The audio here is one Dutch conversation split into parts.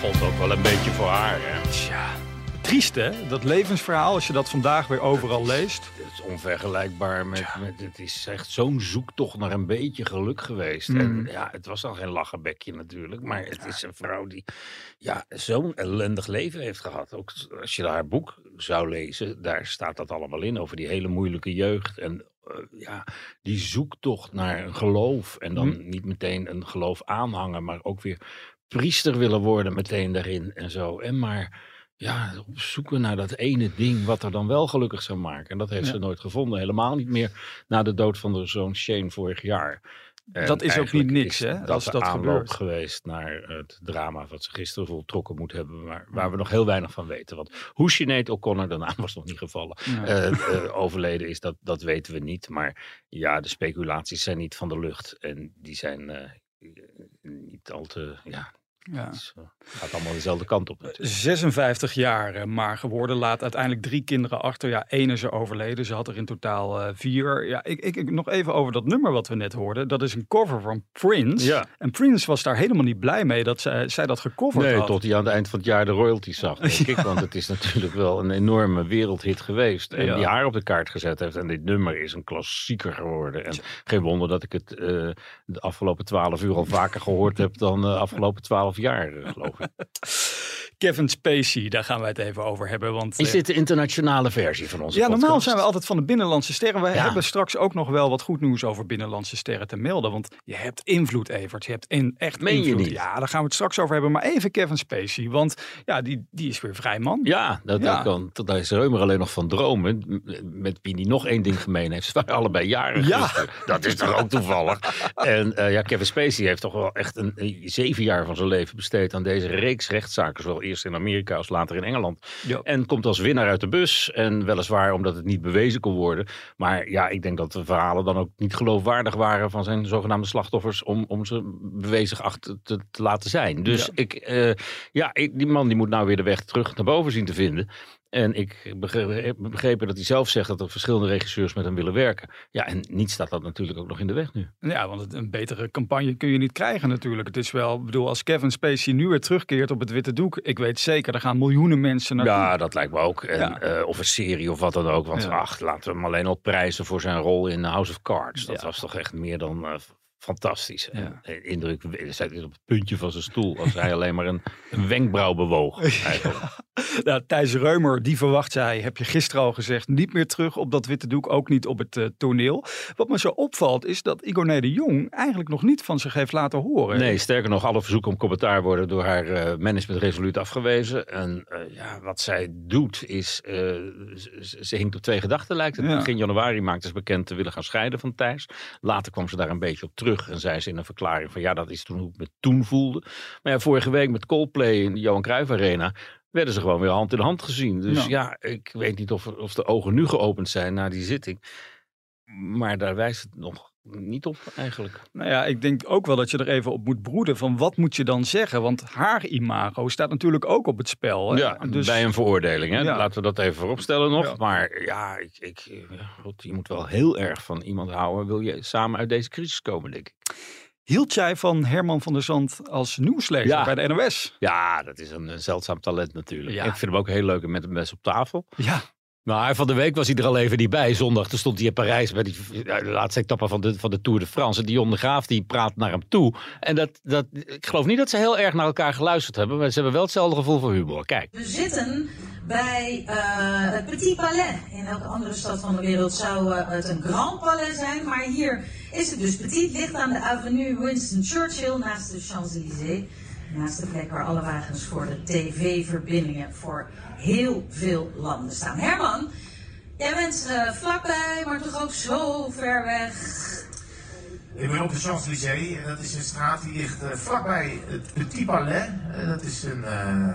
God ook wel een beetje voor haar, hè? Tja, triest hè, dat levensverhaal als je dat vandaag weer overal leest. Het is onvergelijkbaar met, met het is echt zo'n zoektocht naar een beetje geluk geweest. Mm. En ja, het was dan geen lachenbekje natuurlijk, maar het is een vrouw die ja, zo'n ellendig leven heeft gehad. Ook als je haar boek zou lezen, daar staat dat allemaal in over die hele moeilijke jeugd en eh, ja, die zoektocht naar een geloof en dan Mm. niet meteen een geloof aanhangen, maar ook weer priester willen worden meteen daarin en zo. En maar ja, op zoeken naar dat ene ding wat er dan wel gelukkig zou maken. En dat heeft Ja. ze nooit gevonden. Helemaal niet meer na de dood van de zoon Shane vorig jaar. En Dat is ook niet niks, is hè, Dat als de dat gebeurt. geweest naar het drama wat ze gisteren voltrokken moet hebben. Maar waar we nog heel weinig van weten. Want hoe Sinead O'Connor, de naam was nog niet gevallen, Ja. eh, eh, overleden is, dat, dat weten we niet. Maar ja, de speculaties zijn niet van de lucht. En die zijn eh, niet al te... Ja, Ja. is, eh, gaat allemaal dezelfde kant op natuurlijk. 56 jaar eh, maar geworden, laat uiteindelijk drie kinderen achter. Ja, één is er overleden, ze had er in totaal eh, vier. Ja, ik, ik, ik- nog even over dat nummer wat we net hoorden. Dat is een cover van Prince. Ja. En Prince was daar helemaal niet blij mee dat zij, zij dat gecoverd Nee, had. tot hij aan het eind van het jaar de royalties zag, denk ik. Want het is natuurlijk wel een enorme wereldhit geweest. En Ja. die haar op de kaart gezet heeft. En dit nummer is een klassieker geworden. En geen wonder dat ik het eh, de afgelopen twaalf uur al vaker gehoord heb dan de afgelopen twaalf jaar, geloof ik. Kevin Spacey, daar gaan wij het even over hebben. Want, Is eh, dit de internationale versie van onze ja, normaal podcast? zijn we altijd van de binnenlandse sterren. We Ja. hebben straks ook nog wel wat goed nieuws over binnenlandse sterren te melden. Want je hebt invloed, Evert. Je hebt in, echt Meen je invloed. niet? Ja, daar gaan we het straks over hebben. Maar even Kevin Spacey. Want ja, die, die is weer vrij man. Ja, dat, Ja. kan. Dat- Daar is Reumer alleen nog van dromen. Met wie die nog één ding gemeen heeft. Ze waren allebei jaren Ja. gisteren. Dat is toch ook toevallig. En eh, ja, Kevin Spacey heeft toch wel echt een, een zeven jaar van zijn leven besteed aan deze reeks rechtszaken. Zowel eerst in Amerika als later in Engeland. Ja. En komt als winnaar uit de bus. En weliswaar omdat het niet bewezen kon worden. Maar ja, ik denk dat de verhalen dan ook niet geloofwaardig waren van zijn zogenaamde slachtoffers. Om, om ze bewezen geacht te, te laten zijn. Dus Ja. ik, eh, ja, ik, die man die moet nou weer de weg terug naar boven zien te vinden. En ik begre- heb begrepen dat hij zelf zegt dat er verschillende regisseurs met hem willen werken. Ja, en niets staat dat natuurlijk ook nog in de weg nu. Ja, want een betere campagne kun je niet krijgen natuurlijk. Het is wel, ik bedoel, als Kevin Spacey nu weer terugkeert op het witte doek. Ik weet zeker, er gaan miljoenen mensen naartoe. Ja, dat lijkt me ook. En, Ja. eh, of een serie of wat dan ook. Want Ja. ach, laten we hem alleen al prijzen voor zijn rol in House of Cards. Dat Ja. was toch echt meer dan eh, fantastisch. Ja. En, indruk, hij zat op het puntje van zijn stoel. Als hij alleen maar een, een wenkbrauw bewoog. eigenlijk. Nou, Thijs Reumer, die verwacht zij, heb je gisteren al gezegd, niet meer terug op dat witte doek, ook niet op het eh, toneel. Wat me zo opvalt is dat Igor de Jong eigenlijk nog niet van zich heeft laten horen. Nee, sterker nog, alle verzoeken om commentaar worden door haar eh, management resoluut afgewezen. En eh, ja, wat zij doet is, ze, ze hinkt op twee gedachten lijkt het. Ja. Begin januari maakte ze bekend te willen gaan scheiden van Thijs. Later kwam ze daar een beetje op terug en zei ze in een verklaring van ja, dat is toen hoe ik me toen voelde. Maar ja, vorige week met Coldplay in de Johan Cruijff Arena werden ze gewoon weer hand in hand gezien. Dus Ja. ja, ik weet niet of, of de ogen nu geopend zijn na die zitting. Maar daar wijst het nog niet op eigenlijk. Nou ja, ik denk ook wel dat je er even op moet broeden van wat moet je dan zeggen? Want haar imago staat natuurlijk ook op het spel. Hè? Ja, dus, bij een veroordeling. Hè? Ja. Laten we dat even vooropstellen nog. Ja. Maar ja, ik, ik, God, je moet wel heel erg van iemand houden. Wil je samen uit deze crisis komen, denk ik. Hield jij van Herman van der Zand als nieuwslezer Ja. bij de NOS? Ja, dat is een, een zeldzaam talent natuurlijk. Ja. Ik vind hem ook heel leuk met een mes op tafel. Ja, Maar van de week was hij er al even niet bij. Zondag toen stond hij in Parijs bij die, de laatste etappe van de, van de Tour de France. En Dion de Graaf die praat naar hem toe. En dat, dat, ik geloof niet dat ze heel erg naar elkaar geluisterd hebben. Maar ze hebben wel hetzelfde gevoel voor humor. Kijk. We zitten bij eh, het Petit Palais. In elke andere stad van de wereld zou eh, het een Grand Palais zijn. Maar hier is het dus Petit. Ligt aan de avenue Winston Churchill naast de Champs-Élysées. Naast de plek waar alle wagens voor de tv-verbindingen voor heel veel landen staan. Herman, Jij bent eh, vlakbij, maar toch ook zo ver weg. Ik ben op de Champs-Élysées en dat is een straat die ligt uh, vlakbij het Petit Palais. Uh, dat is een, uh,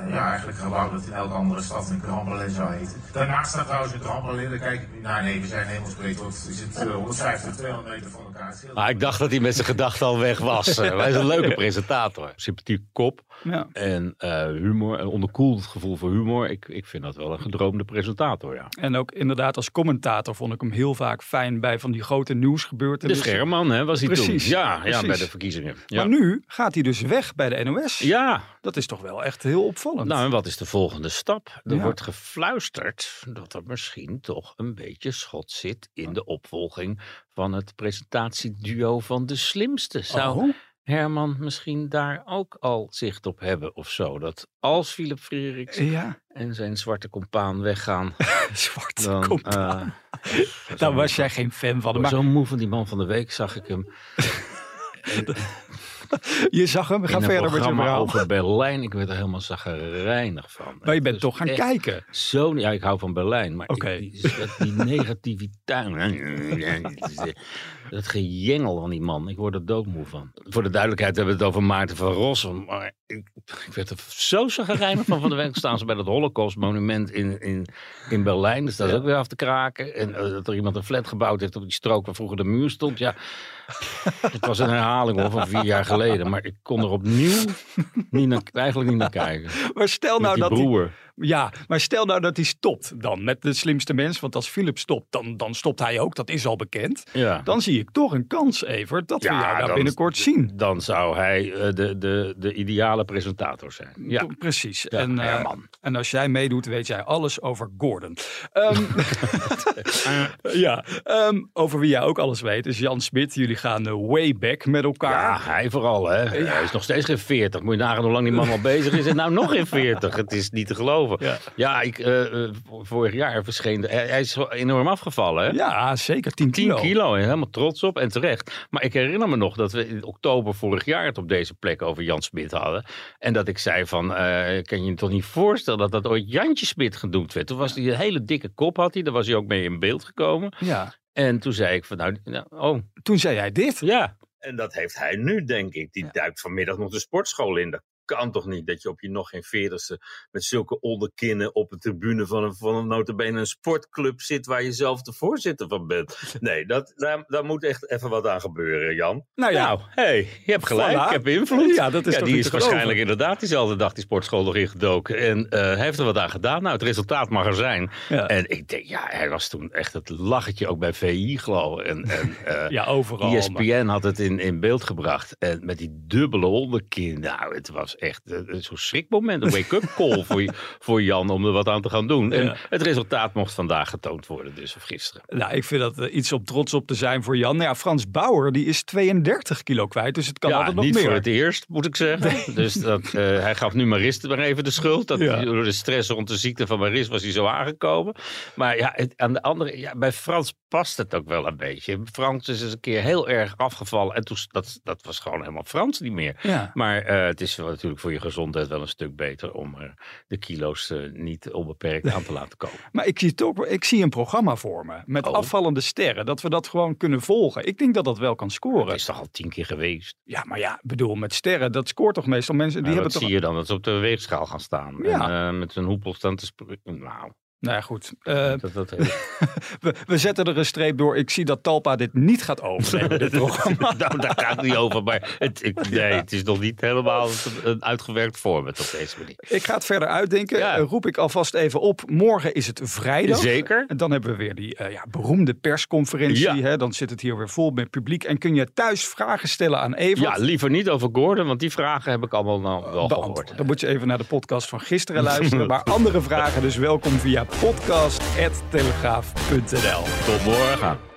ja, eigenlijk een gebouw dat in elke andere stad een Grand Palais zou heten. Daarnaast staat trouwens een Grand Palais, daar kijk ik nu naar. Nee, we zijn hemelsbreed, want is het 150, 200 meter van elkaar. Maar ik dacht dat hij met zijn gedachten al weg was. Hij is een leuke presentator. Sympathiek kop ja. en humor, een onderkoeld gevoel voor humor. Ik, ik vind dat wel een gedroomde presentator, ja. En ook inderdaad als commentator vond ik hem heel vaak fijn bij van die grote nieuwsgebeurtenissen. De scherman, hè, was hij Precies. Ja, Precies. ja, bij de verkiezingen. Ja. Maar nu gaat hij dus weg bij de NOS. Ja. Dat is toch wel echt heel opvallend. Nou, en wat is de volgende stap? Er wordt gefluisterd dat er misschien toch een beetje schot zit in de opvolging van het presentatieduo van de slimste. Zou oh. Herman misschien daar ook al zicht op hebben of zo? Dat als Philip Frederiks ja. en zijn zwarte compaan weggaan. zwarte dan, compaan. Uh, Daar was jij geen fan van. Maar... Zo moe van die man van de week zag ik hem. je zag hem, ga verder met je verhaal. over Berlijn, ik werd er helemaal zagrijnig van. Maar je bent toch gaan kijken? Zo, ja, ik hou van Berlijn, maar okay. ik, die, die, negativiteit, dat gejengel van die man, ik word er doodmoe van. Voor de duidelijkheid hebben we het over Maarten van Rossum, maar ik, ik werd er zo zagrijnig van van de week staan ze bij dat Holocaust monument in, in, in Berlijn, dus dat is ook weer af te kraken. En uh, dat er iemand een flat gebouwd heeft op die strook waar vroeger de muur stond, ja... Het was een herhaling hoor, van vier jaar geleden. Maar ik kon er opnieuw niet naar, eigenlijk niet naar kijken. Maar stel nou dat broer. Ja, maar stel nou dat hij stopt dan met de slimste mens. Want als Philip stopt, dan, dan stopt hij ook. Dat is al bekend. Ja. Dan zie ik toch een kans, Evert, dat we jou daar binnenkort zien. Dan zou hij uh, de, de, de ideale presentator zijn. Ja. Precies. en, uh, en als jij meedoet, weet jij alles over Gordon. Um, ja, um, over wie jij ook alles weet is Jan Smit. Jullie gaan uh, way back met elkaar. Ja, hij vooral. Hè. Hij is nog steeds geen 40. Moet je nagaan hoe lang die man al bezig is. En nou nog geen 40. Het is niet te geloven. Ja, ja ik, uh, vorig jaar verscheen. Hij, is enorm afgevallen. Hè? Ja, zeker. 10 kilo. 10 kilo. Helemaal trots op en terecht. Maar ik herinner me nog dat we in oktober vorig jaar het op deze plek over Jan Smit hadden. En dat ik zei van, uh, kan je je toch niet voorstellen dat dat ooit Jantje Smit genoemd werd? Toen was hij een hele dikke kop had hij. Daar was hij ook mee in beeld gekomen. Ja. En toen zei ik van, nou, nou oh. Toen zei jij dit? Ja. En dat heeft hij nu, denk ik. Die duikt vanmiddag nog de sportschool in. Dat kan toch niet dat je op je nog geen veertigste met zulke onderkinnen op een tribune van een, van een notabene een sportclub zit waar je zelf de voorzitter van bent. Nee, dat, daar, daar moet echt even wat aan gebeuren, Jan. Nou ja. Nou, hey, je hebt gelijk, ik heb invloed. Ja, dat is ja, die is waarschijnlijk inderdaad diezelfde dag die sportschool nog ingedoken. En uh, hij heeft er wat aan gedaan. Nou, het resultaat mag er zijn. Ja. En ik denk, ja, hij was toen echt het lachetje ook bij VI, geloof ik. En, en uh, ja, overal. ESPN had het in, in beeld gebracht. En met die dubbele onderkin, nou, het was echt zo'n schrikmoment, een wake-up call voor, voor Jan om er wat aan te gaan doen. En het resultaat mocht vandaag getoond worden, dus of gisteren. Nou, ik vind dat uh, iets om trots op te zijn voor Jan. Nou ja, Frans Bauer, die is 32 kilo kwijt, dus het kan altijd nog meer. niet voor het eerst, moet ik zeggen. Dus dat, uh, hij gaf nu Marist maar even de schuld. Dat ja. Door de stress rond de ziekte van Marist was hij zo aangekomen. Maar ja, het, aan de andere, ja, bij Frans past het ook wel een beetje. Frans is eens een keer heel erg afgevallen en toen, dat, dat was gewoon helemaal Frans niet meer. Ja. Maar uh, het is natuurlijk voor je gezondheid wel een stuk beter om er de kilo's uh, niet onbeperkt aan te laten komen. Maar ik zie, toch, ik zie een programma voor me met oh. afvallende sterren. Dat we dat gewoon kunnen volgen. Ik denk dat dat wel kan scoren. Dat is toch al tien keer geweest? Ja, maar ja, bedoel, met sterren, dat scoort toch meestal mensen. Die maar hebben wat toch... zie je dan? Dat ze op de weegschaal gaan staan. Ja. En uh, met hun hoepel staan te spreken. Nou, nou ja, goed. Uh, dat, dat we, we, zetten er een streep door. Ik zie dat Talpa dit niet gaat overnemen, dit programma. nou, daar gaat het niet over. Maar het, ik, nee, het is nog niet helemaal een uitgewerkt format op deze manier. Ik ga het verder uitdenken. Ja. Uh, roep ik alvast even op. Morgen is het vrijdag. Zeker. En dan hebben we weer die uh, ja, beroemde persconferentie. Ja. Hè? Dan zit het hier weer vol met publiek. En kun je thuis vragen stellen aan Evert. Ja, liever niet over Gordon, want die vragen heb ik allemaal nou wel gehoord. Dan moet je even naar de podcast van gisteren luisteren. maar andere vragen dus welkom via podcast.telegraaf.nl. Tot morgen.